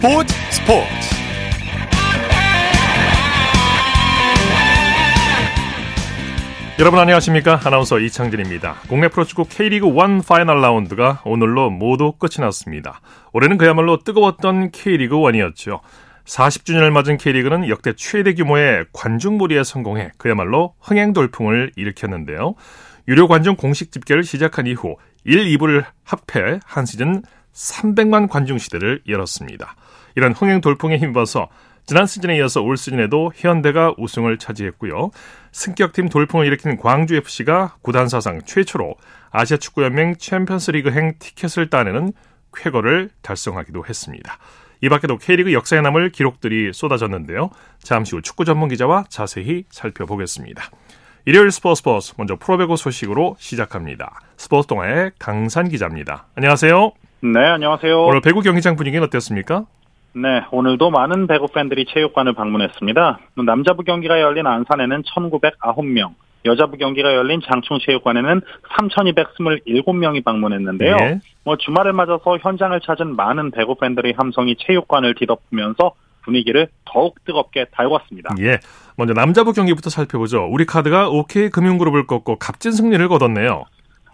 스포츠 스포츠. 여러분 안녕하십니까? 아나운서 이창진입니다. 국내 프로축구 K리그 1 파이널 라운드가 오늘로 모두 끝이 났습니다. 올해는 그야말로 뜨거웠던 K리그 1이었죠. 40주년을 맞은 K리그는 역대 최대 규모의 관중몰이에 성공해 그야말로 흥행 돌풍을 일으켰는데요. 유료 관중 공식 집계를 시작한 이후 1, 2부를 합해 한 시즌 300만 관중 시대를 열었습니다. 이런 흥행 돌풍에 힘입어서 지난 시즌에 이어서 올 시즌에도 현대가 우승을 차지했고요. 승격팀 돌풍을 일으킨 광주FC가 구단 사상 최초로 아시아 축구 연맹 챔피언스리그행 티켓을 따내는 쾌거를 달성하기도 했습니다. 이 밖에도 K리그 역사에 남을 기록들이 쏟아졌는데요. 잠시 후 축구 전문 기자와 자세히 살펴보겠습니다. 일요일 스포츠 스포츠 먼저 프로배구 소식으로 시작합니다. 스포츠 동아의 강산 기자입니다. 안녕하세요. 네, 안녕하세요. 오늘 배구 경기장 분위기는 어땠습니까? 네, 오늘도 많은 배구 팬들이 체육관을 방문했습니다. 남자부 경기가 열린 안산에는 1,909명, 여자부 경기가 열린 장충체육관에는 3,227명이 방문했는데요. 네. 뭐 주말을 맞아서 현장을 찾은 많은 배구 팬들의 함성이 체육관을 뒤덮으면서 분위기를 더욱 뜨겁게 달궜습니다. 예. 먼저 남자부 경기부터 살펴보죠. 우리 카드가 OK 금융그룹을 꺾고 값진 승리를 거뒀네요.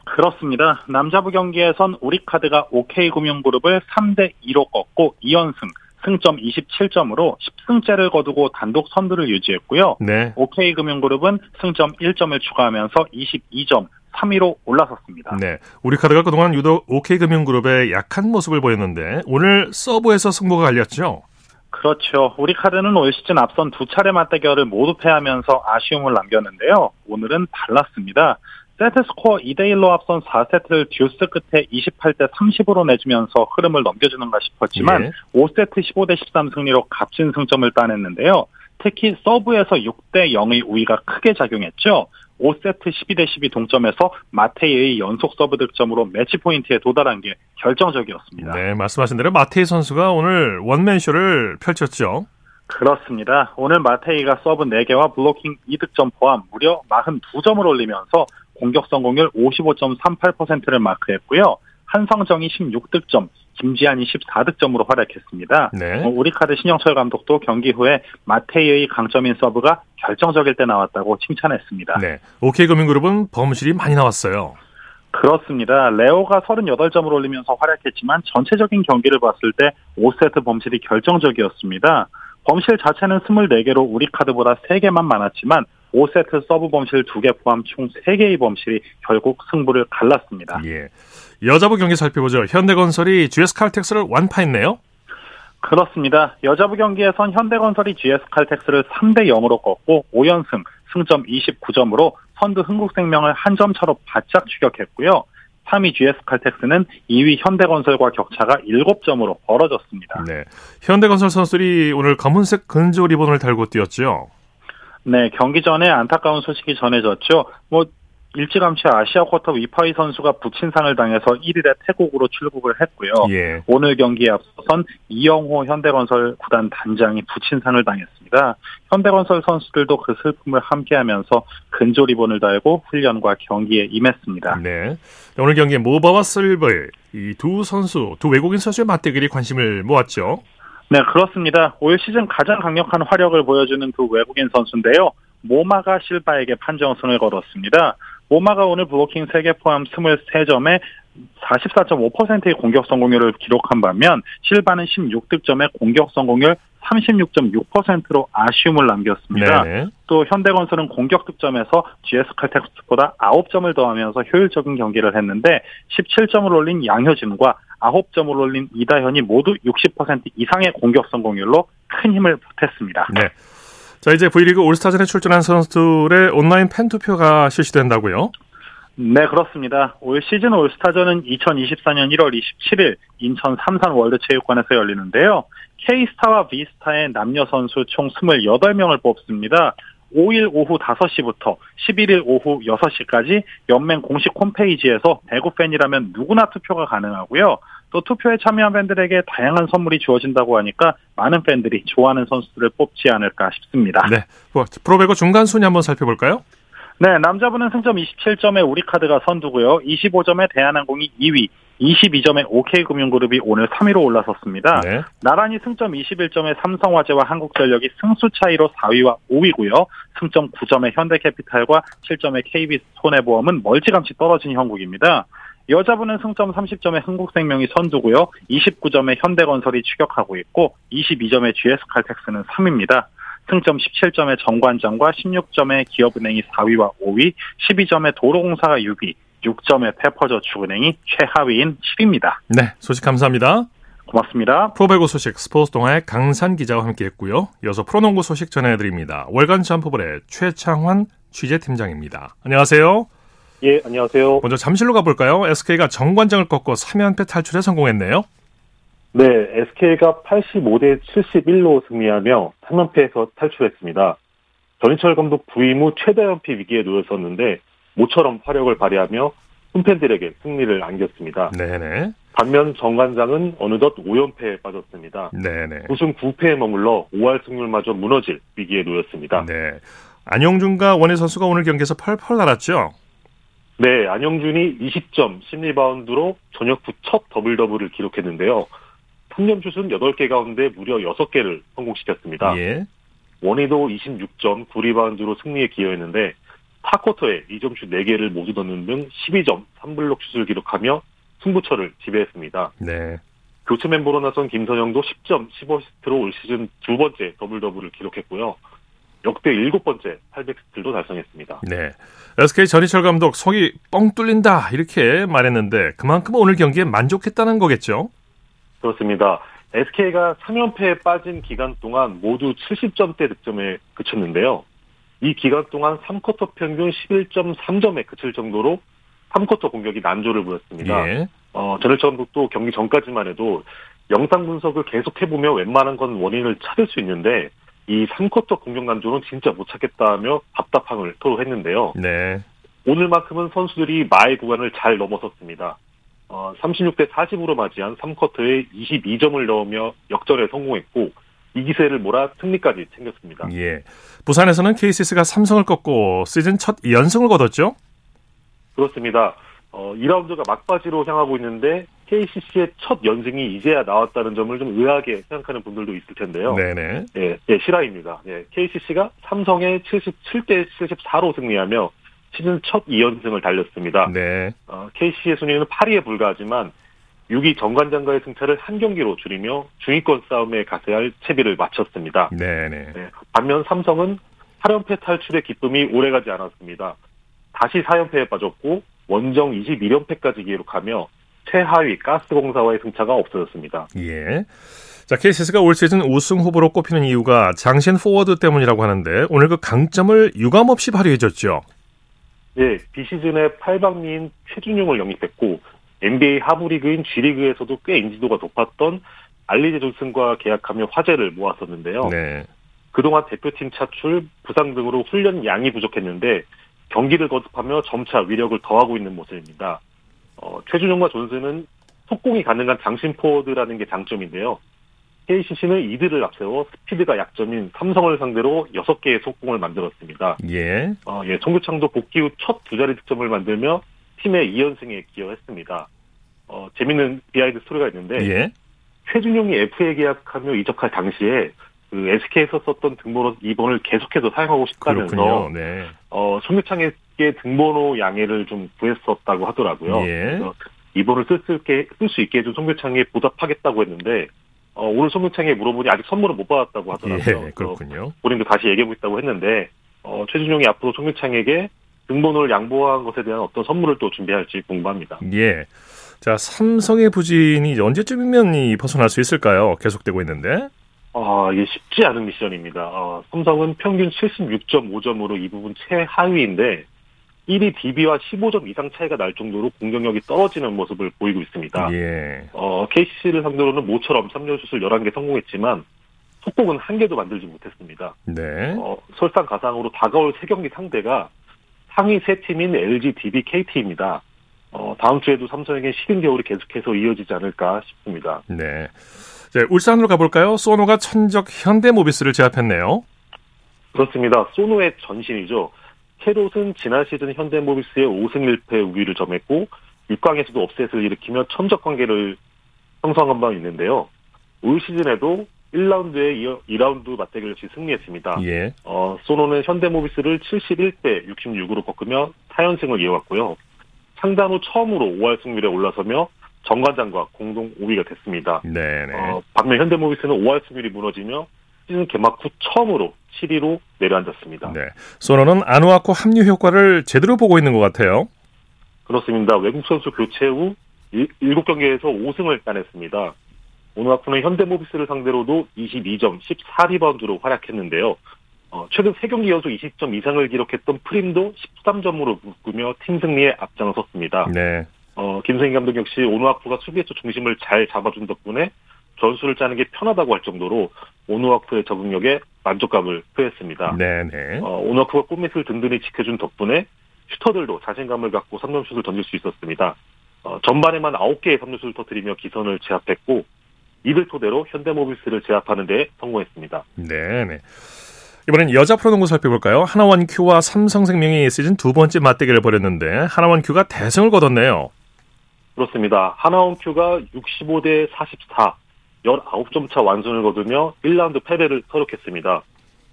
그렇습니다. 남자부 경기에선 우리 카드가 OK금융그룹을 3대 2로 꺾고 2연승, 승점 27점으로 10승째를 거두고 단독 선두를 유지했고요. 네. OK금융그룹은 승점 1점을 추가하면서 22점, 3위로 올라섰습니다. 네. 우리카드가 그동안 유독 OK금융그룹의 약한 모습을 보였는데 오늘 서브에서 승부가 갈렸죠? 그렇죠. 우리카드는 올 시즌 앞선 두 차례 맞대결을 모두 패하면서 아쉬움을 남겼는데요. 오늘은 달랐습니다. 세트 스코어 2대1로 앞선 4세트를 듀스 끝에 28대 30으로 내주면서 흐름을 넘겨주는가 싶었지만 예. 5세트 15대 13 승리로 값진 승점을 따냈는데요. 특히 서브에서 6대 0의 우위가 크게 작용했죠. 5세트 12대 12 동점에서 마테이의 연속 서브 득점으로 매치 포인트에 도달한 게 결정적이었습니다. 네, 말씀하신 대로 마테이 선수가 오늘 원맨쇼를 펼쳤죠. 그렇습니다. 오늘 마테이가 서브 4개와 블로킹 2득점 포함 무려 42점을 올리면서 공격 성공률 55.38%를 마크했고요. 한성정이 16득점, 김지한이 14득점으로 활약했습니다. 네. 어, 우리카드 신영철 감독도 경기 후에 마테이의 강점인 서브가 결정적일 때 나왔다고 칭찬했습니다. 네. OK금융그룹은 범실이 많이 나왔어요. 그렇습니다. 레오가 38점을 올리면서 활약했지만 전체적인 경기를 봤을 때 5세트 범실이 결정적이었습니다. 범실 자체는 24개로 우리카드보다 3개만 많았지만 5세트 서브 범실 2개 포함 총 3개의 범실이 결국 승부를 갈랐습니다. 예. 여자부 경기 살펴보죠. 현대건설이 GS칼텍스를 완파했네요. 그렇습니다. 여자부 경기에선 현대건설이 GS칼텍스를 3대 0으로 꺾고 5연승, 승점 29점으로 선두 흥국생명을 한 점 차로 바짝 추격했고요. 3위 GS칼텍스는 2위 현대건설과 격차가 7점으로 벌어졌습니다. 네. 현대건설 선수들이 오늘 검은색 근조 리본을 달고 뛰었죠. 네, 경기 전에 안타까운 소식이 전해졌죠. 뭐 일찌감치 아시아 쿼터 위파이 선수가 부친상을 당해서 1일에 태국으로 출국을 했고요. 예. 오늘 경기에 앞서선 이영호 현대건설 구단 단장이 부친상을 당했습니다. 현대건설 선수들도 그 슬픔을 함께하면서 근조 리본을 달고 훈련과 경기에 임했습니다. 네. 오늘 경기에 모바와 슬벌 이두 선수, 두 외국인 선수의 맞대결이 관심을 모았죠. 네, 그렇습니다. 올 시즌 가장 강력한 화력을 보여주는 두 외국인 선수인데요. 모마가 실바에게 판정승을 거뒀습니다. 모마가 오늘 블로킹 3개 포함 23점에 44.5%의 공격 성공률을 기록한 반면 실바는 16득점에 공격 성공률 36.6%로 아쉬움을 남겼습니다. 네네. 또 현대건설은 공격 득점에서 GS칼텍스보다 9점을 더하면서 효율적인 경기를 했는데 17점을 올린 양효진과 9점을 올린 이다현이 모두 60% 이상의 공격 성공률로 큰 힘을 보탰습니다. 네. 자, 이제 V리그 올스타전에 출전한 선수들의 온라인 팬 투표가 실시된다고요? 네, 그렇습니다. 올 시즌 올스타전은 2024년 1월 27일 인천 삼산 월드체육관에서 열리는데요. K스타와 V스타의 남녀 선수 총 28명을 뽑습니다. 5일 오후 5시부터 11일 오후 6시까지 연맹 공식 홈페이지에서 배구 팬이라면 누구나 투표가 가능하고요. 또 투표에 참여한 팬들에게 다양한 선물이 주어진다고 하니까 많은 팬들이 좋아하는 선수들을 뽑지 않을까 싶습니다. 네. 뭐, 프로배구 중간 순위 한번 살펴볼까요? 네, 남자분은 승점 27점에 우리카드가 선두고요. 25점에 대한항공이 2위, 22점에 OK금융그룹이 오늘 3위로 올라섰습니다. 네. 나란히 승점 21점에 삼성화재와 한국전력이 승수 차이로 4위와 5위고요. 승점 9점에 현대캐피탈과 7점에 KB손해보험은 멀찌감치 떨어진 형국입니다. 여자분은 승점 30점에 흥국생명이 선두고요. 29점에 현대건설이 추격하고 있고 22점에 GS칼텍스는 3위입니다. 승점 17점의 정관장과 16점의 기업은행이 4위와 5위, 12점의 도로공사가 6위, 6점의 페퍼저축은행이 최하위인 10위입니다. 네, 소식 감사합니다. 고맙습니다. 프로배구 소식 스포츠 동아의 강산 기자와 함께했고요. 이어서 프로농구 소식 전해드립니다. 월간 점프볼의 최창환 취재팀장입니다. 안녕하세요. 예, 안녕하세요. 먼저 잠실로 가볼까요? SK가 정관장을 꺾고 3연패 탈출에 성공했네요. 네, SK가 85대 71로 승리하며 3연패에서 탈출했습니다. 전희철 감독 부임 후 최다 연패 위기에 놓였었는데 모처럼 화력을 발휘하며 홈팬들에게 승리를 안겼습니다. 네네. 반면 정관장은 어느덧 5연패에 빠졌습니다. 네네. 9승 9패에 머물러 5할 승률마저 무너질 위기에 놓였습니다. 네. 안영준과 워니 선수가 오늘 경기에서 펄펄 날았죠? 네, 안영준이 20점, 10리바운드로 전역 후 첫 더블 더블을 기록했는데요. 3점 슛은 8개 가운데 무려 6개를 성공시켰습니다. 예. 워니도 26점, 9리바운드로 승리에 기여했는데 4쿼터에 2점 슛 4개를 모두 넣는 등 12점, 3블록 슛을 기록하며 승부처를 지배했습니다. 네. 교체 멤버로 나선 김선형도 10점, 10어시스트로 올 시즌 두 번째 더블 더블을 기록했고요. 역대 일곱 번째 800스틸도 달성했습니다. 네. SK 전희철 감독 속이 뻥 뚫린다 이렇게 말했는데 그만큼 오늘 경기에 만족했다는 거겠죠? 그렇습니다. SK가 3연패에 빠진 기간 동안 모두 70점대 득점에 그쳤는데요. 이 기간 동안 3쿼터 평균 11.3점에 그칠 정도로 3쿼터 공격이 난조를 보였습니다. 예. 어, 전일철 감독도 경기 전까지만 해도 영상 분석을 계속해보며 웬만한 건 원인을 찾을 수 있는데 이 3쿼터 공격 난조는 진짜 못 찾겠다며 답답함을 토로했는데요. 네. 오늘만큼은 선수들이 마의 구간을 잘 넘어섰습니다. 어, 36대 40으로 맞이한 3쿼터에 22점을 넣으며 역전에 성공했고 이 기세를 몰아 승리까지 챙겼습니다. 예. 부산에서는 KCS가 삼성을 꺾고 시즌 첫 연승을 거뒀죠? 그렇습니다. 어, 2라운드가 막바지로 향하고 있는데 KCC의 첫 연승이 이제야 나왔다는 점을 좀 의아하게 생각하는 분들도 있을 텐데요. 네네. 예, 예 실화입니다. 예, KCC가 삼성의 77대 74로 승리하며 시즌 첫 2연승을 달렸습니다. 네. 어, KCC의 순위는 8위에 불과하지만 6위 정관장과의 승차를 한 경기로 줄이며 중위권 싸움에 가세할 채비를 마쳤습니다. 네네. 네, 반면 삼성은 8연패 탈출의 기쁨이 오래가지 않았습니다. 다시 4연패에 빠졌고 원정 21연패까지 기록하며 최하위 가스공사와의 승차가 없어졌습니다. 예. 자, KCC가 올 시즌 우승 후보로 꼽히는 이유가 장신 포워드 때문이라고 하는데 오늘 그 강점을 유감없이 발휘해줬죠. 예, 비시즌에 8박리인 최준용을 영입했고 NBA 하부리그인 G리그에서도 꽤 인지도가 높았던 알리제 존슨과 계약하며 화제를 모았었는데요. 네. 그동안 대표팀 차출, 부상 등으로 훈련 양이 부족했는데 경기를 거듭하며 점차 위력을 더하고 있는 모습입니다. 어, 최준용과 존슨은 속공이 가능한 장신 포워드라는 게 장점인데요. KCC는 이들을 앞세워 스피드가 약점인 삼성을 상대로 6개의 속공을 만들었습니다. 예. 어, 예, 송교창도 복귀 후 첫 두 자리 득점을 만들며 팀의 2연승에 기여했습니다. 어, 재밌는 비하인드 스토리가 있는데 예. 최준용이 FA 계약하며 이적할 당시에 그 SK에서 썼던 등번호 2번을 계속해서 사용하고 싶다면서. 네. 어, 송교창에게 등번호 양해를 좀 구했었다고 하더라고요. 예. 그래서 2번을 쓸 수 있게 해준 송교창에 보답하겠다고 했는데 어, 오늘 송교창에 물어보니 아직 선물을 못 받았다고 하더라고요. 예, 그렇군요. 본인도 다시 얘기하고 있다고 했는데 어, 최준용이 앞으로 송교창에게 등번호를 양보한 것에 대한 어떤 선물을 또 준비할지 궁금합니다. 예. 자, 삼성의 부진이 언제쯤이면 이 벗어날 수 있을까요? 계속되고 있는데. 아, 이게 쉽지 않은 미션입니다. 어, 삼성은 평균 76.5점으로 이 부분 최하위인데 1위 DB와 15점 이상 차이가 날 정도로 공격력이 떨어지는 모습을 보이고 있습니다. 예. 어, KCC를 상대로는 모처럼 3점 슛을 11개 성공했지만 속공은 한 개도 만들지 못했습니다. 네. 어, 설상가상으로 다가올 세 경기 상대가 상위 세 팀인 LG, DB, KT입니다. 어, 다음 주에도 삼성에게 식은 겨울이 계속해서 이어지지 않을까 싶습니다. 네. 자, 울산으로 가볼까요? 소노가 천적 현대모비스를 제압했네요. 그렇습니다. 소노의 전신이죠. 캐롯은 지난 시즌 현대모비스의 5승 1패 우위를 점했고 6강에서도 업셋을 일으키며 천적 관계를 형성한 바 있는데요. 올 시즌에도 1라운드에 이어 2라운드 맞대결 없이 승리했습니다. 예. 어, 소노는 현대모비스를 71대 66으로 꺾으며 4연승을 이어갔고요. 창단 후 처음으로 5할 승률에 올라서며 정관장과 공동 5위가 됐습니다. 네네. 어, 반면 현대모비스는 5할 승률이 무너지며 시즌 개막 후 처음으로 7위로 내려앉았습니다. 네. 소노는 아누아코 합류 효과를 제대로 보고 있는 것 같아요. 그렇습니다. 외국 선수 교체 후 7경기에서 5승을 따냈습니다. 오누아쿠는 현대모비스를 상대로도 22점, 14리바운드로 활약했는데요. 어, 최근 3경기 연속 20점 이상을 기록했던 프림도 13점으로 묶으며 팀 승리에 앞장섰습니다. 네. 어, 김성인 감독 역시 오누아쿠가 수비에서 중심을 잘 잡아준 덕분에 전술을 짜는 게 편하다고 할 정도로 오누아쿠의 적응력에 만족감을 표했습니다. 네네. 어, 오누아쿠가 골밑을 든든히 지켜준 덕분에 슈터들도 자신감을 갖고 3점슛을 던질 수 있었습니다. 어, 전반에만 9개의 3점슛을 터뜨리며 기선을 제압했고 이들 토대로 현대모비스를 제압하는 데 성공했습니다. 네네. 이번엔 여자 프로농구 살펴볼까요? 하나원 큐와 삼성생명이 시즌 두 번째 맞대결을 벌였는데 하나원 큐가 대승을 거뒀네요. 그렇습니다. 하나원 큐가 65대 44, 19점 차 완승을 거두며 1라운드 패배를 서력했습니다.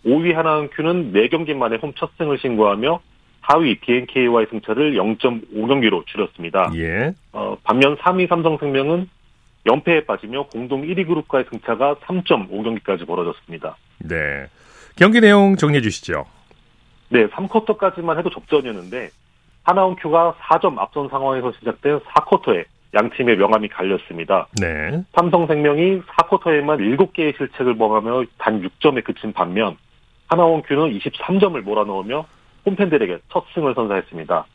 5위 하나원큐는 4경기 만에 홈 첫 승을 신고하며 4위 BNK와의 승차를 0.5경기로 줄였습니다. 예. 어, 반면 3위 삼성생명은 연패에 빠지며 공동 1위 그룹과의 승차가 3.5경기까지 벌어졌습니다. 네. 경기 내용 정리해 주시죠. 네, 3쿼터까지만 해도 접전이었는데 하나원큐가 4점 앞선 상황에서 시작된 4쿼터에 양 팀의 명암이 갈렸습니다. 네. 삼성생명이 4쿼터에만 7개의 실책을 범하며 단 6점에 그친 반면 하나원큐는 23점을 몰아넣으며 홈팬들에게 첫 승을 선사했습니다.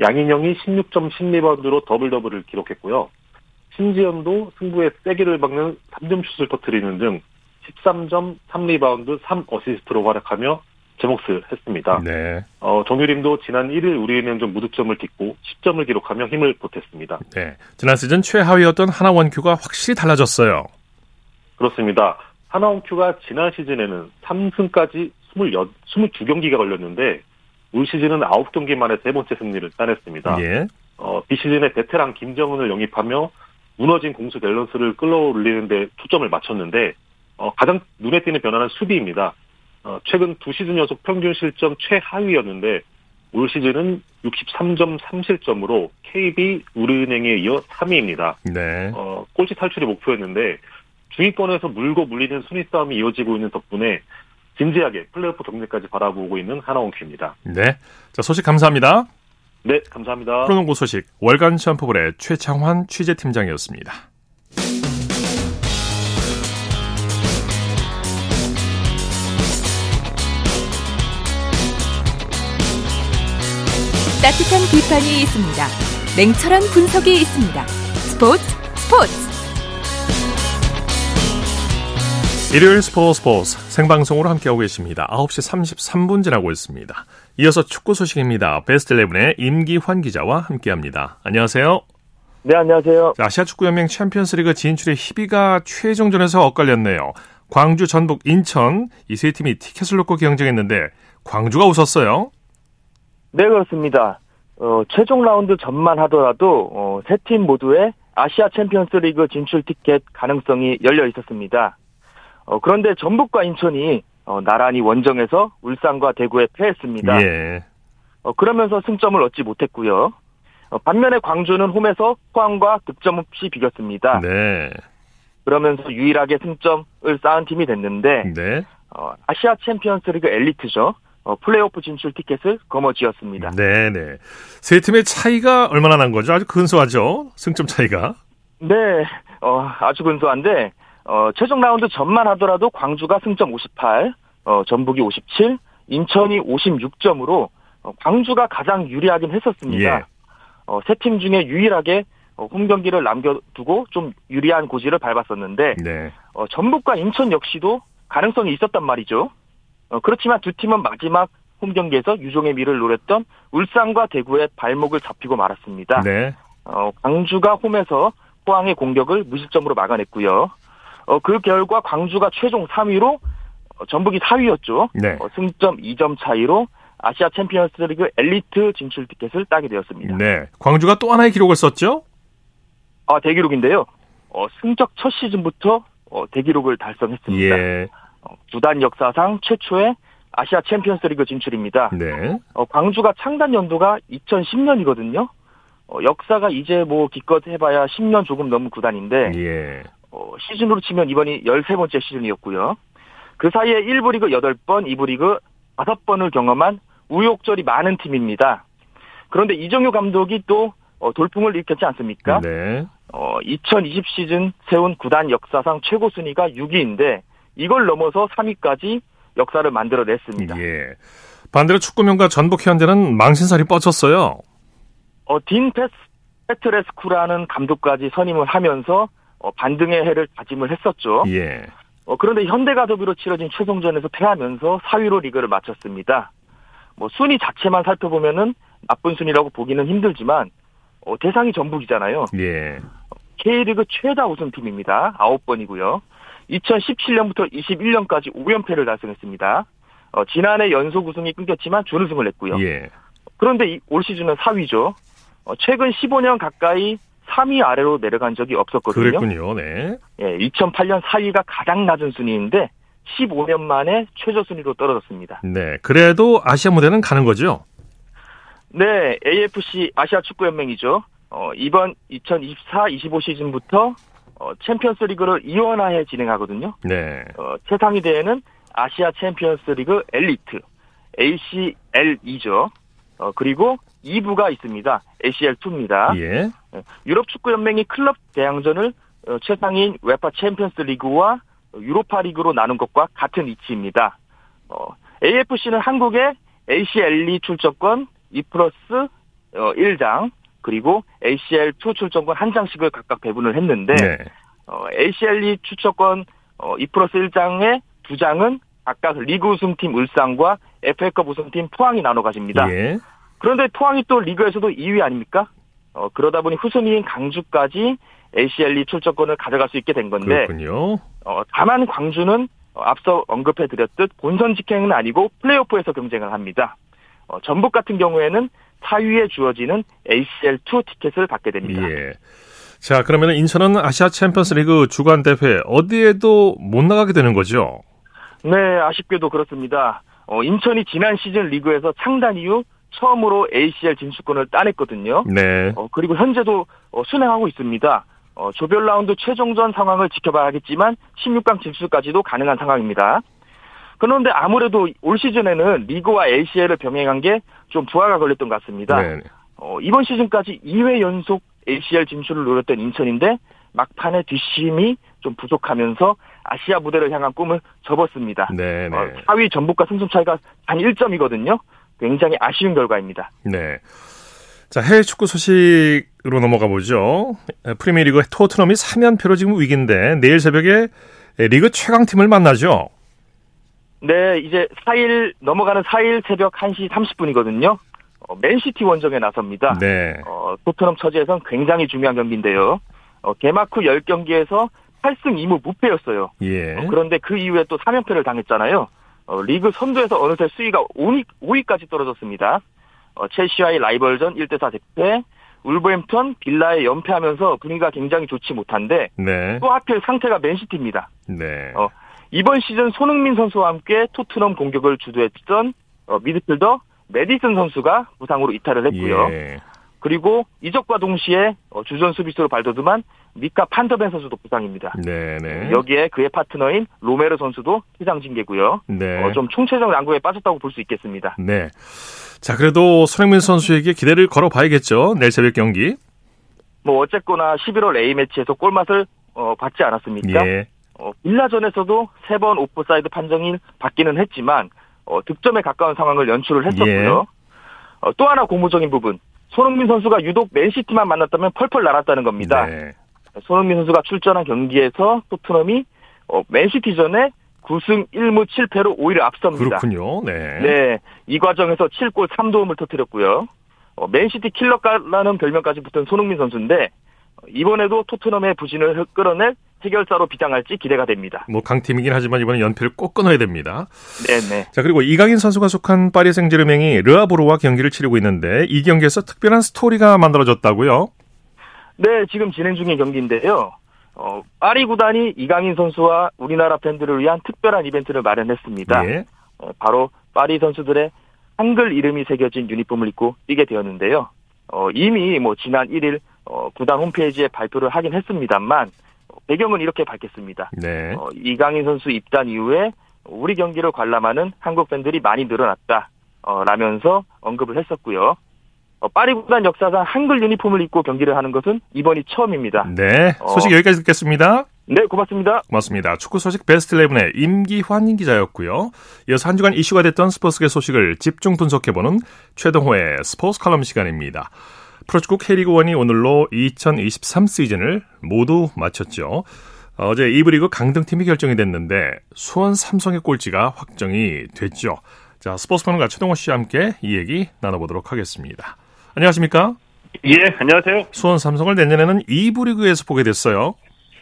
양인영이 16점 10리바운드로 더블 더블을 기록했고요. 신지현도 승부에 쐐기를 박는 3점 슛을 터뜨리는 등 13점 3리바운드 3어시스트로 활약하며 제 몫을 했습니다. 네. 어, 정예림도 지난 1일 우리은행전 무득점을 딛고 10점을 기록하며 힘을 보탰습니다. 네. 지난 시즌 최하위였던 하나원큐가 확실히 달라졌어요. 그렇습니다. 하나원큐가 지난 시즌에는 3승까지 20, 22경기가 걸렸는데 올 시즌은 9경기 만에 세 번째 승리를 따냈습니다. 예. 어, 비시즌에 베테랑 김정은을 영입하며 무너진 공수 밸런스를 끌어올리는 데 초점을 맞췄는데 어, 가장 눈에 띄는 변화는 수비입니다. 어, 최근 두 시즌 연속 평균 실점 최하위였는데 올 시즌은 63점 3실점으로 KB 우리은행에 이어 3위입니다. 네. 어, 꼴찌 탈출이 목표였는데 중위권에서 물고 물리는 순위 싸움이 이어지고 있는 덕분에 진지하게 플레이오프 경기까지 바라보고 있는 하나원큐입니다. 네. 자, 소식 감사합니다. 네, 감사합니다. 프로농구 소식 월간 샴푸볼의 최창환 취재팀장이었습니다. 따뜻한 비판이 있습니다. 냉철한 분석이 있습니다. 스포츠 스포츠 일요일 스포츠 스포츠 생방송으로 함께하고 계십니다. 9시 33분 지나고 있습니다. 이어서 축구 소식입니다. 베스트 11의 임기환 기자와 함께합니다. 안녕하세요. 네, 안녕하세요. 자, 아시아 축구연맹 챔피언스리그 진출의 희비가 최종전에서 엇갈렸네요. 광주, 전북, 인천 이 세 팀이 티켓을 놓고 경쟁했는데 광주가 웃었어요. 네, 그렇습니다. 어, 최종 라운드 전만 하더라도 어, 세 팀 모두의 아시아 챔피언스 리그 진출 티켓 가능성이 열려 있었습니다. 어, 그런데 전북과 인천이 어, 나란히 원정에서 울산과 대구에 패했습니다. 예. 어, 그러면서 승점을 얻지 못했고요. 어, 반면에 광주는 홈에서 포항과 득점 없이 비겼습니다. 네. 그러면서 유일하게 승점을 쌓은 팀이 됐는데 네. 어, 아시아 챔피언스 리그 엘리트죠. 어, 플레이오프 진출 티켓을 거머쥐었습니다. 네, 네. 세 팀의 차이가 얼마나 난 거죠? 아주 근소하죠? 승점 차이가. 네, 어, 아주 근소한데, 어, 최종 라운드 전만 하더라도 광주가 승점 58, 어, 전북이 57, 인천이 56점으로 어, 광주가 가장 유리하긴 했었습니다. 예. 어, 세 팀 중에 유일하게 어, 홈 경기를 남겨두고 좀 유리한 고지를 밟았었는데, 네. 어, 전북과 인천 역시도 가능성이 있었단 말이죠. 어, 그렇지만 두 팀은 마지막 홈 경기에서 유종의 미를 노렸던 울산과 대구의 발목을 잡히고 말았습니다. 네. 어, 광주가 홈에서 포항의 공격을 무실점으로 막아냈고요. 어, 그 결과 광주가 최종 3위로 어, 전북이 4위였죠. 네. 어, 승점 2점 차이로 아시아 챔피언스리그 엘리트 진출 티켓을 따게 되었습니다. 네. 광주가 또 하나의 기록을 썼죠? 아, 대기록인데요. 어, 승적 첫 시즌부터 어, 대기록을 달성했습니다. 예. 어, 구단 역사상 최초의 아시아 챔피언스리그 진출입니다. 네. 어, 광주가 창단 연도가 2010년이거든요. 어, 역사가 이제 뭐 기껏 해봐야 10년 조금 넘은 구단인데 예. 어, 시즌으로 치면 이번이 13번째 시즌이었고요. 그 사이에 1부 리그 8번, 2부 리그 5번을 경험한 우욕절이 많은 팀입니다. 그런데 이정효 감독이 또 어, 돌풍을 일으켰지 않습니까? 네. 어, 2020 시즌 세운 구단 역사상 최고 순위가 6위인데 이걸 넘어서 3위까지 역사를 만들어냈습니다. 예. 반대로 축구명가 전북 현대는 망신살이 뻗쳤어요. 어, 딘 페스, 페트레스쿠라는 감독까지 선임을 하면서 어, 반등의 해를 다짐을 했었죠. 예. 어, 그런데 현대가 더비로 치러진 최종전에서 패하면서 4위로 리그를 마쳤습니다. 뭐 순위 자체만 살펴보면은 나쁜 순위라고 보기는 힘들지만 어, 대상이 전북이잖아요. 예. K리그 최다 우승팀입니다. 9번이고요. 2017년부터 21년까지 5연패를 달성했습니다. 어, 지난해 연속 우승이 끊겼지만 준우승을 했고요. 예. 그런데 이- 올 시즌은 4위죠. 어, 최근 15년 가까이 3위 아래로 내려간 적이 없었거든요. 그랬군요. 네. 예, 2008년 4위가 가장 낮은 순위인데 15년 만에 최저 순위로 떨어졌습니다. 네. 그래도 아시아 무대는 가는 거죠? 네, AFC 아시아 축구 연맹이죠. 어, 이번 2024-25 시즌부터 어, 챔피언스 리그를 이원화해 진행하거든요. 네. 어, 최상위 대회는 아시아 챔피언스 리그 엘리트 ACLE죠. 어, 그리고 2부가 있습니다. ACL2입니다. 예. 유럽 축구 연맹이 클럽 대항전을 어, 최상위인 UEFA 챔피언스 리그와 유로파 리그로 나눈 것과 같은 이치입니다. 어, AFC는 한국의 ACLE 출전권 2 플러스 어, 1장 그리고 ACL2 출전권 한 장씩을 각각 배분을 했는데 네. 어, ACLE 출전권 어, 2 플러스 1장의 두 장은 각각 리그 우승팀 울산과 FA컵 우승팀 포항이 나눠 가집니다. 예. 그런데 포항이 또 리그에서도 2위 아닙니까? 어, 그러다 보니 후순위인 광주까지 ACL2 출전권을 가져갈 수 있게 된 건데, 그렇군요. 어, 다만 광주는 어, 앞서 언급해드렸듯 본선 직행은 아니고 플레이오프에서 경쟁을 합니다. 어, 전북 같은 경우에는 4위에 주어지는 ACL2 티켓을 받게 됩니다. 예. 자, 그러면 인천은 아시아 챔피언스 리그 주관 대회 어디에도 못 나가게 되는 거죠? 네, 아쉽게도 그렇습니다. 어, 인천이 지난 시즌 리그에서 창단 이후 처음으로 ACL 진출권을 따냈거든요. 네. 어, 그리고 현재도 어, 순행하고 있습니다. 어, 조별 라운드 최종전 상황을 지켜봐야겠지만 16강 진출까지도 가능한 상황입니다. 그런데 아무래도 올 시즌에는 리그와 ACL을 병행한 게 좀 부하가 걸렸던 것 같습니다. 네. 어, 이번 시즌까지 2회 연속 ACL 진출을 노렸던 인천인데 막판에 뒷심이 좀 부족하면서 아시아 무대를 향한 꿈을 접었습니다. 네, 네. 어, 4위 전북과 승점 차이가 단 1점이거든요. 굉장히 아쉬운 결과입니다. 네. 자, 해외 축구 소식으로 넘어가 보죠. 프리미어리그 토트넘이 3연패로 지금 위기인데 내일 새벽에 리그 최강팀을 만나죠. 네, 이제 4일 넘어가는 4일 새벽 1시 30분이거든요. 어, 맨시티 원정에 나섭니다. 네. 어, 토트넘 처지에선 굉장히 중요한 경기인데요. 어, 개막 후 10경기에서 8승 2무 무패였어요. 예. 어, 그런데 그 이후에 또 3연패를 당했잖아요. 어, 리그 선두에서 어느새 수위가 5위, 5위까지 떨어졌습니다. 어, 첼시와의 라이벌전 1대4 대패, 울버햄턴, 빌라에 연패하면서 분위기가 굉장히 좋지 못한데 네. 또 하필 상태가 맨시티입니다. 네. 어, 이번 시즌 손흥민 선수와 함께 토트넘 공격을 주도했던 어, 미드필더 메디슨 선수가 부상으로 이탈을 했고요. 예. 그리고 이적과 동시에 어, 주전 수비수로 발돋움한 미카 판더벤 선수도 부상입니다. 네, 네. 여기에 그의 파트너인 로메로 선수도 퇴장 징계고요. 네. 어, 좀 총체적 난국에 빠졌다고 볼 수 있겠습니다. 네. 자, 그래도 손흥민 선수에게 기대를 걸어 봐야겠죠. 내일 새벽 경기. 뭐 어쨌거나 11월 A 매치에서 골맛을 어, 보지 않았습니까? 예. 어, 빌라전에서도 세 번 오프사이드 판정이 받기는 했지만 어, 득점에 가까운 상황을 연출을 했었고요. 예. 어, 또 하나 고무적인 부분. 손흥민 선수가 유독 맨시티만 만났다면 펄펄 날았다는 겁니다. 네. 손흥민 선수가 출전한 경기에서 토트넘이 어, 맨시티전에 9승 1무 7패로 오히려 앞섭니다. 그렇군요. 네. 네, 이 과정에서 7골 3도움을 터뜨렸고요. 어, 맨시티 킬러라는 별명까지 붙은 손흥민 선수인데 어, 이번에도 토트넘의 부진을 끌어낼 해결사로 비장할지 기대가 됩니다. 뭐 강팀이긴 하지만 이번에 연패를 꼭 끊어야 됩니다. 네네. 자 그리고 이강인 선수가 속한 파리 생제르맹이 르아보르와 경기를 치르고 있는데 이 경기에서 특별한 스토리가 만들어졌다고요? 네, 지금 진행 중인 경기인데요. 어, 파리 구단이 이강인 선수와 우리나라 팬들을 위한 특별한 이벤트를 마련했습니다. 예. 어, 바로 파리 선수들의 한글 이름이 새겨진 유니폼을 입고 뛰게 되었는데요. 어, 이미 뭐 지난 1일 어, 구단 홈페이지에 발표를 하긴 했습니다만 어, 배경은 이렇게 밝혔습니다. 네. 어, 이강인 선수 입단 이후에 우리 경기를 관람하는 한국 팬들이 많이 늘어났다. 어, 라면서 언급을 했었고요. 어, 파리 구단 역사상 한글 유니폼을 입고 경기를 하는 것은 이번이 처음입니다. 네. 소식 어. 여기까지 듣겠습니다. 네, 고맙습니다. 고맙습니다. 축구 소식 베스트 11의 임기환 기자였고요. 이어서 한 주간 이슈가 됐던 스포츠계 소식을 집중 분석해보는 최동호의 스포츠 칼럼 시간입니다. 프로축구 K리그 1이 오늘로 2023 시즌을 모두 마쳤죠. 어제 2부 리그 강등팀이 결정이 됐는데 수원 삼성의 꼴찌가 확정이 됐죠. 자, 스포츠판과 최동호 씨와 함께 이 얘기 나눠보도록 하겠습니다. 안녕하십니까? 예, 안녕하세요. 수원 삼성을 내년에는 2부 리그에서 보게 됐어요.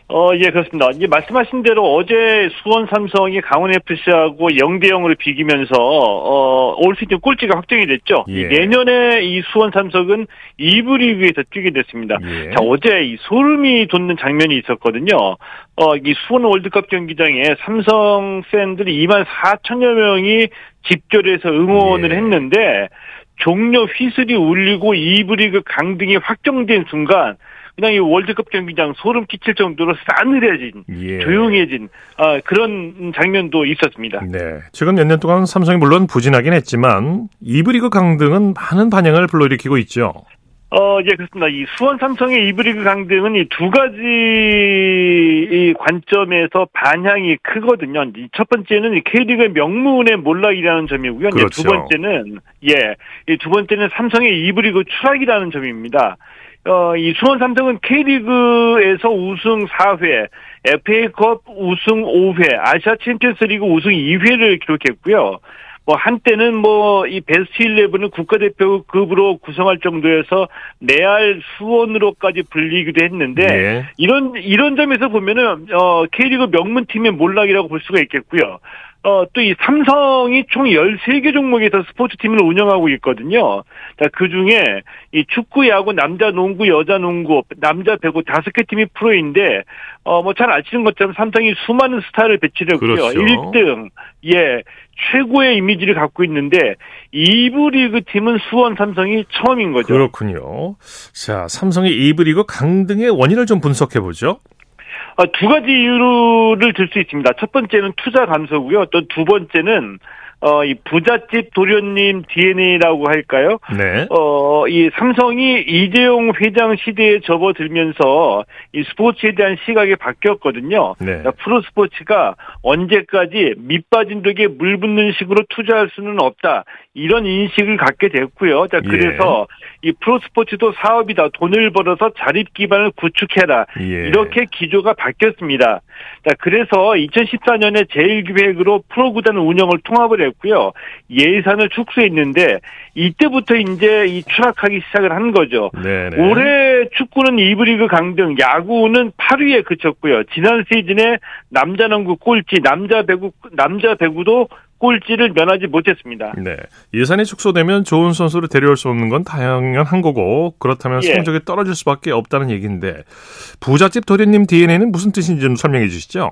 어, 예, 그렇습니다. 이제 말씀하신 대로 어제 수원 삼성이 강원 FC하고 0대 0으로 비기면서 어, 올 시즌 꼴찌가 확정이 됐죠. 예. 이 내년에 이 수원 삼성은 2부 리그에서 뛰게 됐습니다. 예. 자, 어제 이 소름이 돋는 장면이 있었거든요. 어, 이 수원 월드컵 경기장에 삼성 팬들이 2만 4천여 명이 집결해서 응원을 예. 했는데 종료 휘슬이 울리고 2부 리그 강등이 확정된 순간 그냥 이 월드컵 경기장 소름 끼칠 정도로 싸늘해진 예. 조용해진 아, 그런 장면도 있었습니다. 네. 최근 몇 년 동안 삼성이 물론 부진하긴 했지만 2부 리그 강등은 많은 반향을 불러일으키고 있죠. 어, 예, 그렇습니다. 이 수원 삼성의 이브리그 강등은 이 두 가지 이 관점에서 반향이 크거든요. 이 첫 번째는 이 K리그의 명문의 몰락이라는 점이고요. 그렇죠. 두 번째는 예, 이 두 번째는 삼성의 이브리그 추락이라는 점입니다. 어, 이 수원 삼성은 K리그에서 우승 4회, FA컵 우승 5회, 아시아 챔피언스리그 우승 2회를 기록했고요. 뭐 한때는 뭐 이 베스트 11을 국가대표급으로 구성할 정도에서 레알 수원으로까지 불리기도 했는데 예. 이런 이런 점에서 보면은 어 K리그 명문 팀의 몰락이라고 볼 수가 있겠고요. 어, 또 이 삼성이 총 13개 종목에서 스포츠 팀을 운영하고 있거든요. 자, 그 중에 이 축구, 야구, 남자 농구, 여자 농구, 남자 배구 다섯 개 팀이 프로인데, 어, 뭐 잘 아시는 것처럼 삼성이 수많은 스타를 배치했고요. 그렇죠. 1등, 예, 최고의 이미지를 갖고 있는데, 2부 리그 팀은 수원 삼성이 처음인 거죠. 그렇군요. 자, 삼성의 2부 리그 강등의 원인을 좀 분석해 보죠. 어, 두 가지 이유를 들 수 있습니다. 첫 번째는 투자 감소고요. 또 두 번째는 어, 이 부잣집 도련님 DNA라고 할까요? 네. 어, 이 삼성이 이재용 회장 시대에 접어들면서 이 스포츠에 대한 시각이 바뀌었거든요. 네. 자, 프로 스포츠가 언제까지 밑빠진 덕에 물 붓는 식으로 투자할 수는 없다. 이런 인식을 갖게 됐고요. 자, 예. 그래서 이 프로 스포츠도 사업이다. 돈을 벌어서 자립 기반을 구축해라. 예. 이렇게 기조가 바뀌었습니다. 자, 그래서 2014년에 제1기획으로 프로구단 운영을 통합을 했고요. 예산을 축소했는데 이때부터 이제 이 추락하기 시작을 한 거죠. 네네. 올해 축구는 2부 리그 강등, 야구는 8위에 그쳤고요. 지난 시즌에 남자 농구 꼴찌, 남자 배구 남자 배구도 꼴찌를 면하지 못했습니다. 네. 예산이 축소되면 좋은 선수를 데려올 수 없는 건 당연한 거고 그렇다면 예. 성적이 떨어질 수밖에 없다는 얘기인데 부잣집 도련님 DNA는 무슨 뜻인지 좀 설명해 주시죠.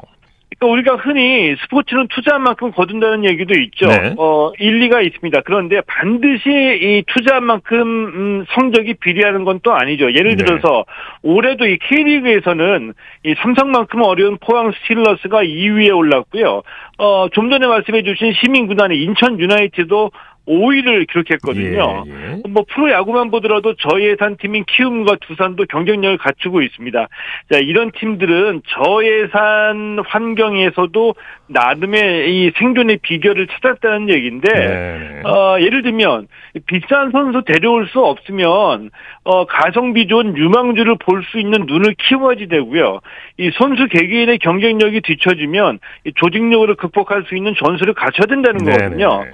그러니까 우리가 흔히 스포츠는 투자한 만큼 거둔다는 얘기도 있죠. 네. 어, 일리가 있습니다. 그런데 반드시 이 투자한 만큼 음, 성적이 비례하는 건 또 아니죠. 예를 네. 들어서 올해도 이 K리그에서는 이 삼성만큼 어려운 포항 스틸러스가 2위에 올랐고요. 어, 좀 전에 말씀해 주신 시민구단의 인천 유나이티도 5위를 기록했거든요. 예, 예. 뭐 프로야구만 보더라도 저예산 팀인 키움과 두산도 경쟁력을 갖추고 있습니다. 자, 이런 팀들은 저예산 환경에서도 나름의 이 생존의 비결을 찾았다는 얘기인데 네. 어, 예를 들면 비싼 선수 데려올 수 없으면 어, 가성비 좋은 유망주를 볼 수 있는 눈을 키워야지 되고요. 이 선수 개개인의 경쟁력이 뒤처지면 이 조직력으로 극복할 수 있는 전술을 갖춰야 된다는 네네. 거거든요.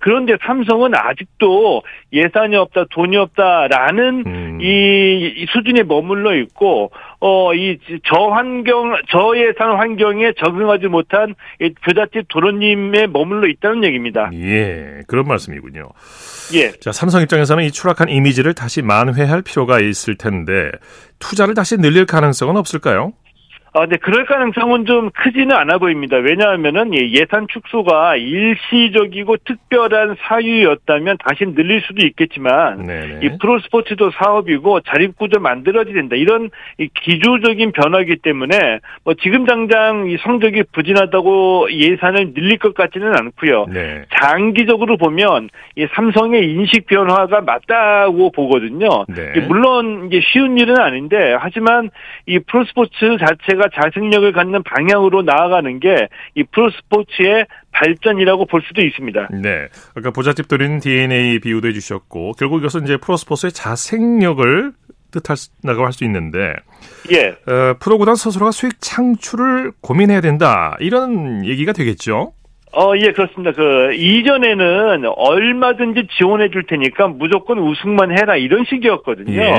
그런데 삼성은 아직도 예산이 없다, 돈이 없다라는 음. 이 수준에 머물러 있고 어 이 저환경 저예산 환경에 적응하지 못한 이 부잣집 도련님에 머물러 있다는 얘기입니다. 예, 그런 말씀이군요. 예. 자, 삼성 입장에서는 이 추락한 이미지를 다시 만회할 필요가 있을 텐데 투자를 다시 늘릴 가능성은 없을까요? 아, 네, 그럴 가능성은 좀 크지는 않아 보입니다. 왜냐하면은 예, 예산 축소가 일시적이고 특별한 사유였다면 다시 늘릴 수도 있겠지만 네네. 이 프로스포츠도 사업이고 자립구조 만들어야 된다. 이런 이 기조적인 변화이기 때문에 뭐 지금 당장 이 성적이 부진하다고 예산을 늘릴 것 같지는 않고요. 네. 장기적으로 보면 이 삼성의 인식 변화가 맞다고 보거든요. 네. 물론 이게 쉬운 일은 아닌데 하지만 이 프로스포츠 자체가 자생력을 갖는 방향으로 나아가는 게 이 프로스포츠의 발전이라고 볼 수도 있습니다. 네. 아까 부잣집 도린 DNA 비유도 해주셨고 결국 이것은 이제 프로스포츠의 자생력을 뜻한다고 할 수 있는데 예. 어, 프로구단 스스로가 수익 창출을 고민해야 된다 이런 얘기가 되겠죠. 어, 예, 그렇습니다. 그, 이전에는 얼마든지 지원해 줄 테니까 무조건 우승만 해라, 이런 식이었거든요. 예.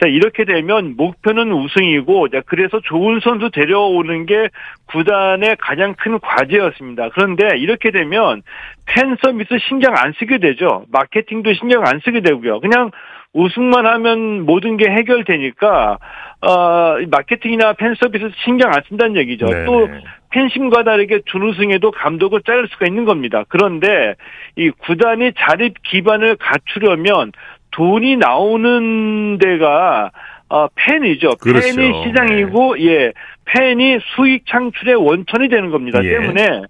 자, 이렇게 되면 목표는 우승이고, 자, 그래서 좋은 선수 데려오는 게 구단의 가장 큰 과제였습니다. 그런데 이렇게 되면 팬 서비스 신경 안 쓰게 되죠. 마케팅도 신경 안 쓰게 되고요. 그냥 우승만 하면 모든 게 해결되니까, 어, 마케팅이나 팬 서비스 신경 안 쓴다는 얘기죠. 네네. 또, 팬심과 다르게 준우승에도 감독을 자를 수가 있는 겁니다. 그런데 이 구단이 자립 기반을 갖추려면 돈이 나오는 데가 어, 팬이죠. 그렇죠. 팬이 시장이고 예 팬이 수익 창출의 원천이 되는 겁니다. 예. 때문에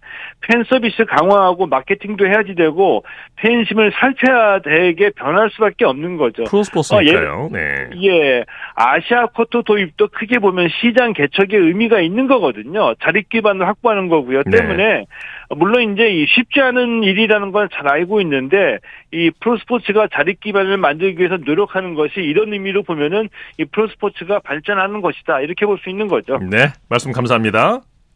팬 서비스 강화하고 마케팅도 해야지 되고 팬심을 살펴야 되게 변할 수밖에 없는 거죠. 프로스포츠니까요. 네. 예, 아시아 쿼터 도입도 크게 보면 시장 개척에 의미가 있는 거거든요. 자립 기반을 확보하는 거고요. 네. 때문에 물론 이제 이 쉽지 않은 일이라는 건 잘 알고 있는데 이 프로스포츠가 자립 기반을 만들기 위해서 노력하는 것이 이런 의미로 보면은 이 프로스포츠가 발전하는 것이다 이렇게 볼 수 있는 거죠. 네. 말씀 감사합니다.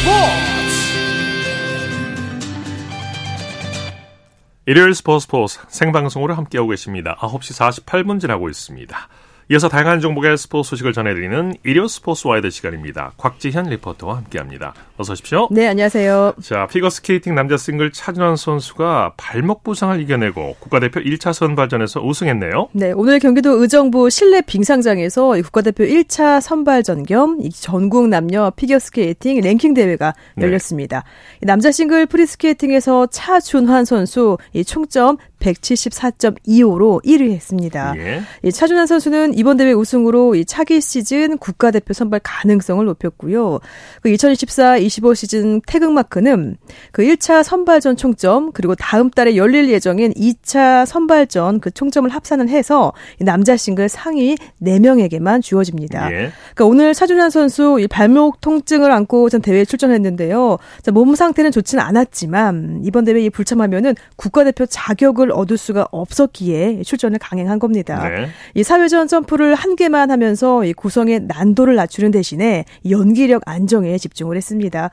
스포츠 일요일 스포츠 스포츠 생방송으로 함께하고 계십니다. 9시 48분 지나고 있습니다. 이어서 다양한 종목의 스포츠 소식을 전해드리는 일요 스포츠 와이드 시간입니다. 곽지현 리포터와 함께합니다. 어서 오십시오. 네, 안녕하세요. 자, 피겨스케이팅 남자 싱글 차준환 선수가 발목 부상을 이겨내고 국가대표 1차 선발전에서 우승했네요. 네, 오늘 경기도 의정부 실내 빙상장에서 이 국가대표 1차 선발전 겸 이 전국 남녀 피겨스케이팅 랭킹 대회가 네. 열렸습니다. 이 남자 싱글 프리스케이팅에서 차준환 선수 이 총점 174.25로 1위 했습니다. 예. 이 차준환 선수는 이번 대회 우승으로 이 차기 시즌 국가대표 선발 가능성을 높였고요. 그 2024-25 시즌 태극마크는 그 1차 선발전 총점 그리고 다음 달에 열릴 예정인 2차 선발전 그 총점을 합산을 해서 이 남자 싱글 상위 4명에게만 주어집니다. 예. 그러니까 오늘 차준환 선수 이 발목 통증을 안고 전 대회에 출전했는데요. 자, 몸 상태는 좋지는 않았지만 이번 대회에 불참하면은 국가대표 자격을 얻을 수가 없었기에 출전을 강행한 겁니다. 네. 이 4회전 점프를 한 개만 하면서 이 구성의 난도를 낮추는 대신에 연기력 안정에 집중을 했습니다.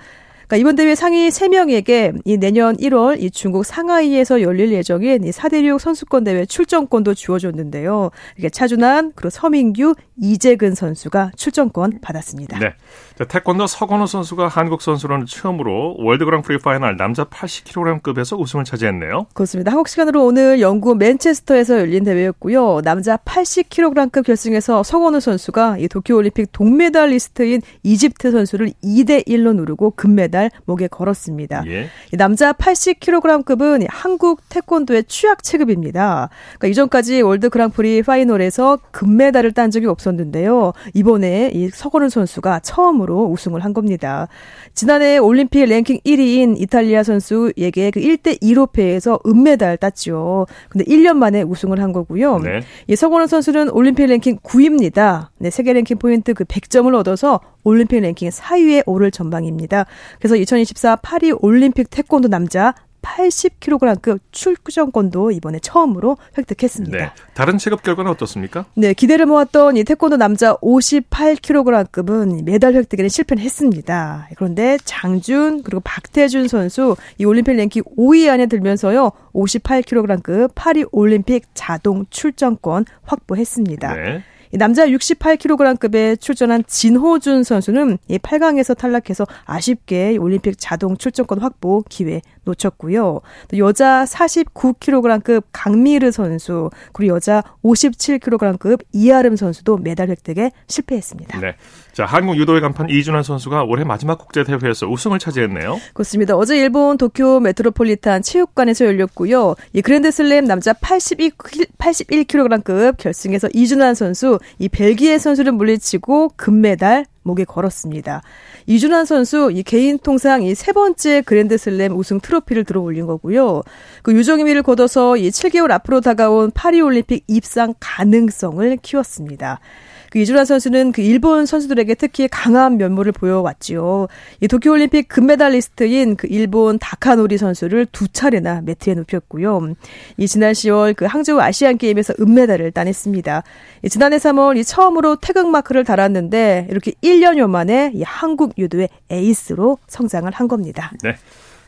그러니까 이번 대회 상위 3명에게 이 내년 1월 이 중국 상하이에서 열릴 예정인 이 4대륙 선수권 대회 출전권도 주어졌는데요. 이게 차준환, 그리고 서민규, 이재근 선수가 출전권 받았습니다. 네. 자, 태권도 서건우 선수가 한국 선수로는 처음으로 월드 그랑프리 파이널 남자 80kg급에서 우승을 차지했네요. 그렇습니다. 한국 시간으로 오늘 영국 맨체스터에서 열린 대회였고요. 남자 80kg급 결승에서 서건우 선수가 이 도쿄올림픽 동메달리스트인 이집트 선수를 2대 1로 누르고 금메달 목에 걸었습니다. 예. 이 남자 80kg급은 한국 태권도의 취약 체급입니다. 그러니까 이전까지 월드 그랑프리 파이널에서 금메달을 딴 적이 없었 없었는데요. 이번에 이 서건우 선수가 처음으로 우승을 한 겁니다. 지난해 올림픽 랭킹 1위인 이탈리아 선수에게 그 1대 2로 패해서 은메달 땄죠. 근데 1년 만에 우승을 한 거고요. 네. 이 서건우 선수는 올림픽 랭킹 9위입니다. 네, 세계 랭킹 포인트 그 100점을 얻어서 올림픽 랭킹 4위에 오를 전망입니다. 그래서 2024 파리 올림픽 태권도 남자 80kg급 출전권도 이번에 처음으로 획득했습니다. 네. 다른 체급 결과는 어떻습니까? 네, 기대를 모았던 이 태권도 남자 58kg급은 메달 획득에는 실패를 했습니다. 그런데 장준 그리고 박태준 선수 이 올림픽 랭킹 5위 안에 들면서요. 58kg급 파리 올림픽 자동 출전권 확보했습니다. 네. 이 남자 68kg급에 출전한 진호준 선수는 이 8강에서 탈락해서 아쉽게 올림픽 자동 출전권 확보 기회 놓쳤고요. 또 여자 49kg급 강미르 선수 그리고 여자 57kg급 이아름 선수도 메달 획득에 실패했습니다. 네. 자, 한국 유도의 간판 이준환 선수가 올해 마지막 국제 대회에서 우승을 차지했네요. 그렇습니다. 어제 일본 도쿄 메트로폴리탄 체육관에서 열렸고요. 이 그랜드슬램 남자 82, 81kg급 결승에서 이준환 선수 이 벨기에 선수를 물리치고 금메달 목에 걸었습니다. 이준환 선수 이 개인 통상 이 세 번째 그랜드슬램 우승 트로피를 들어 올린 거고요. 그 유종의미를 거둬서 이 7개월 앞으로 다가온 파리 올림픽 입상 가능성을 키웠습니다. 그 이준환 선수는 그 일본 선수들에게 특히 강한 면모를 보여왔지요. 이 도쿄올림픽 금메달리스트인 그 일본 다카노리 선수를 두 차례나 매트에 눕혔고요. 이 지난 10월 그 항저우 아시안 게임에서 은메달을 따냈습니다. 이 지난해 3월 이 처음으로 태극 마크를 달았는데 이렇게 1년여 만에 이 한국 유도의 에이스로 성장을 한 겁니다. 네.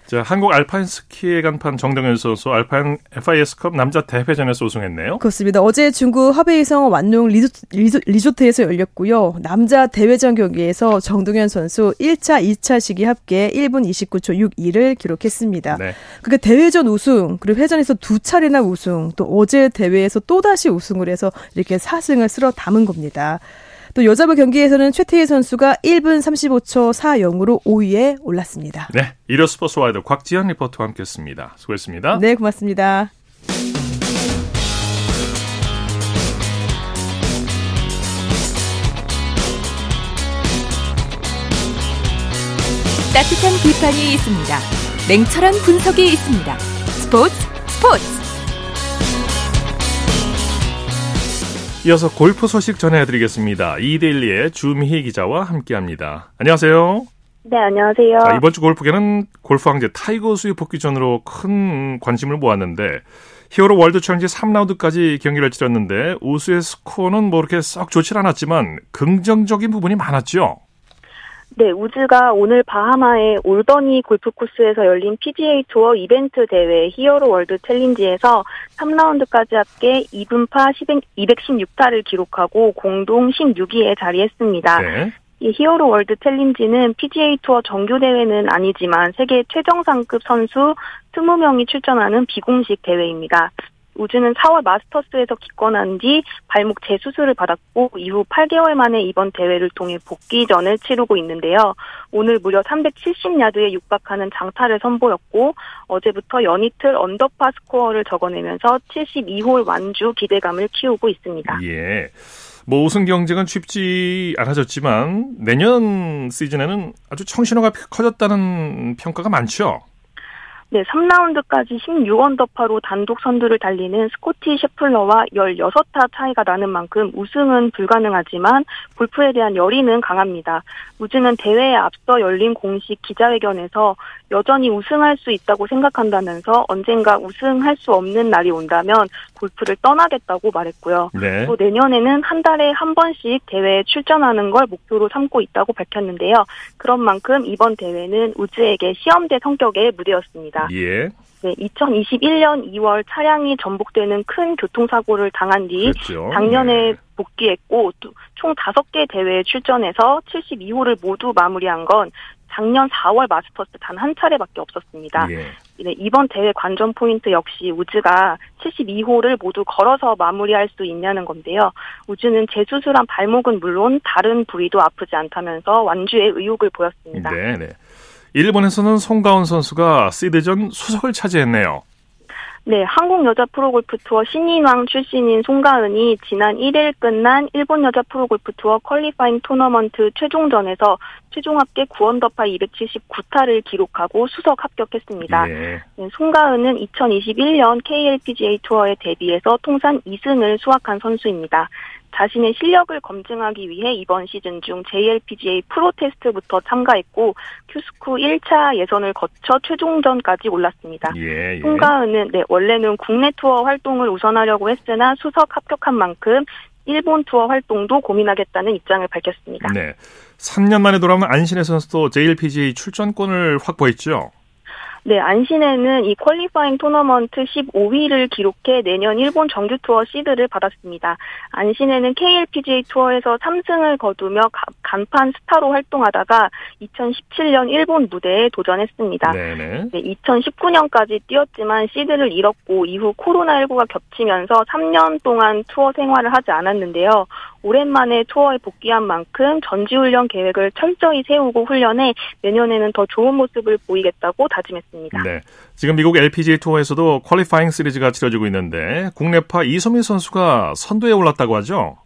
자, 한국 알파인 스키의 간판 정동현 선수 알파인 FIS컵 남자 대회전에서 우승했네요. 그렇습니다. 어제 중국 화베이성 완농 리조트, 리조 트에서 열렸고요. 남자 대회전 경기에서 정동현 선수 1차, 2차 시기 합계 1분 29초 62를 기록했습니다. 네. 그게 대회전 우승, 그리고 회전에서 두 차례나 우승, 또 어제 대회에서 또다시 우승을 해서 이렇게 4승을 쓸어 담은 겁니다. 또 여자부 경기에서는 최태희 선수가 1분 35초 40으로 5위에 올랐습니다. 네. 일요 스포츠 와이드 곽지현 리포터와 함께했습니다. 수고했습니다. 네, 고맙습니다. 따뜻한 비판이 있습니다. 냉철한 분석이 있습니다. 스포츠 스포츠 이어서 골프 소식 전해드리겠습니다. 이데일리의 주미희 기자와 함께합니다. 안녕하세요. 네, 안녕하세요. 자, 이번 주 골프계는 골프 황제 타이거 우즈의 복귀전으로 큰 관심을 모았는데 히어로 월드 챌린지 3라운드까지 경기를 치렀는데 우즈의 스코어는 뭐 이렇게 썩 좋질 않았지만 긍정적인 부분이 많았죠. 네, 우즈가 오늘 바하마의 올버니 골프 코스에서 열린 PGA 투어 이벤트 대회 히어로 월드 챌린지에서 3라운드까지 합계 이븐파 216타를 기록하고 공동 16위에 자리했습니다. 네. 이 히어로 월드 챌린지는 PGA 투어 정규 대회는 아니지만 세계 최정상급 선수 20명이 출전하는 비공식 대회입니다. 우즈는 4월 마스터스에서 기권한 뒤 발목 재수술을 받았고 이후 8개월 만에 이번 대회를 통해 복귀전을 치르고 있는데요. 오늘 무려 370야드에 육박하는 장타를 선보였고 어제부터 연이틀 언더파 스코어를 적어내면서 72홀 완주 기대감을 키우고 있습니다. 예. 뭐 우승 경쟁은 쉽지 않아졌지만 내년 시즌에는 아주 청신호가 커졌다는 평가가 많죠. 네, 3라운드까지 16언더파로 단독 선두를 달리는 스코티 셰플러와 16타 차이가 나는 만큼 우승은 불가능하지만 골프에 대한 열의는 강합니다. 우즈는 대회에 앞서 열린 공식 기자회견에서 여전히 우승할 수 있다고 생각한다면서 언젠가 우승할 수 없는 날이 온다면 골프를 떠나겠다고 말했고요. 네. 또 내년에는 한 달에 한 번씩 대회에 출전하는 걸 목표로 삼고 있다고 밝혔는데요. 그런 만큼 이번 대회는 우즈에게 시험대 성격의 무대였습니다. 예. 네, 2021년 2월 차량이 전복되는 큰 교통사고를 당한 뒤 그렇죠. 작년에 네. 복귀했고 또총 5개 대회에 출전해서 72호를 모두 마무리한 건 작년 4월 마스터스 단 한 차례밖에 없었습니다. 예. 네, 이번 대회 관전 포인트 역시 우즈가 72홀을 모두 걸어서 마무리할 수 있냐는 건데요. 우즈는 재수술한 발목은 물론 다른 부위도 아프지 않다면서 완주에 의욕을 보였습니다. 네, 네. 일본에서는 송가은 선수가 시드전 수석을 차지했네요. 네, 한국 여자 프로골프 투어 신인왕 출신인 송가은이 지난 1일 끝난 일본 여자 프로골프 투어 qualifying 토너먼트 최종전에서 최종 합계 9언더파 279타를 기록하고 수석 합격했습니다. 예. 네, 송가은은 2021년 KLPGA 투어에 데뷔해서 통산 2승을 수확한 선수입니다. 자신의 실력을 검증하기 위해 이번 시즌 중 JLPGA 프로 테스트부터 참가했고 큐스쿠 1차 예선을 거쳐 최종전까지 올랐습니다. 예, 예. 송가은은 네, 원래는 국내 투어 활동을 우선하려고 했으나 수석 합격한 만큼 일본 투어 활동도 고민하겠다는 입장을 밝혔습니다. 네. 3년 만에 돌아온 안신애 선수도 JLPGA 출전권을 확보했죠. 네, 안신애는 이 qualifying tournament 15위를 기록해 내년 일본 정규 투어 시드를 받았습니다. 안신애는 KLPGA 투어에서 3승을 거두며 가- 간판 스타로 활동하다가 2017년 일본 무대에 도전했습니다. 네네. 네, 2019년까지 뛰었지만 시드를 잃었고 이후 코로나19가 겹치면서 3년 동안 투어 생활을 하지 않았는데요. 오랜만에 투어에 복귀한 만큼 전지훈련 계획을 철저히 세우고 훈련해 내년에는 더 좋은 모습을 보이겠다고 다짐했습니다. 네. 지금 미국 LPGA 투어에서도 퀄리파잉 시리즈가 치러지고 있는데 국내파 이소미 선수가 선두에 올랐다고 하죠.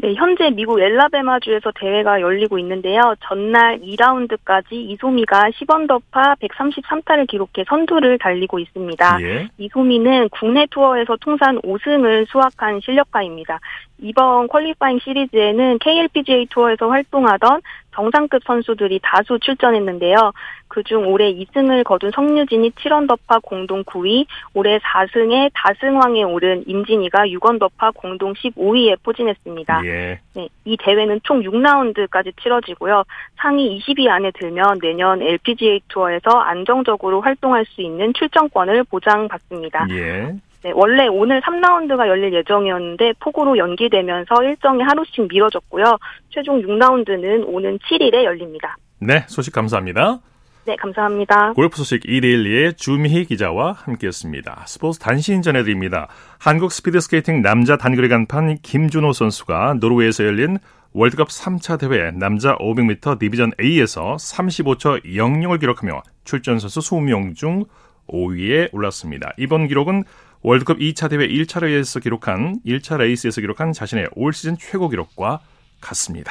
네, 현재 미국 엘라베마주에서 대회가 열리고 있는데요. 전날 2라운드까지 이소미가 10언더파 133타를 기록해 선두를 달리고 있습니다. 예. 이소미는 국내 투어에서 통산 5승을 수확한 실력파입니다. 이번 퀄리파잉 시리즈에는 KLPGA 투어에서 활동하던 정상급 선수들이 다수 출전했는데요. 그중 올해 2승을 거둔 성유진이 7언더파 공동 9위, 올해 4승에 다승왕에 오른 임진희가 6언더파 공동 15위에 포진했습니다. 예. 네, 이 대회는 총 6라운드까지 치러지고요. 상위 20위 안에 들면 내년 LPGA 투어에서 안정적으로 활동할 수 있는 출전권을 보장받습니다. 예. 네, 원래 오늘 3라운드가 열릴 예정이었는데 폭우로 연기되면서 일정이 하루씩 미뤄졌고요. 최종 6라운드는 오는 7일에 열립니다. 네, 소식 감사합니다. 네, 감사합니다. 골프 소식 이데일리의 주미희 기자와 함께했습니다. 스포츠 단신 전해드립니다. 한국 스피드스케이팅 남자 단거리 간판 김준호 선수가 노르웨이에서 열린 월드컵 3차 대회 남자 500m division A에서 35초 00을 기록하며 출전 선수 20명 중 5위에 올랐습니다. 이번 기록은 월드컵 2차 대회 1차 레이스에서 기록한 1차 레이스에서 기록한 자신의 올 시즌 최고 기록과 같습니다.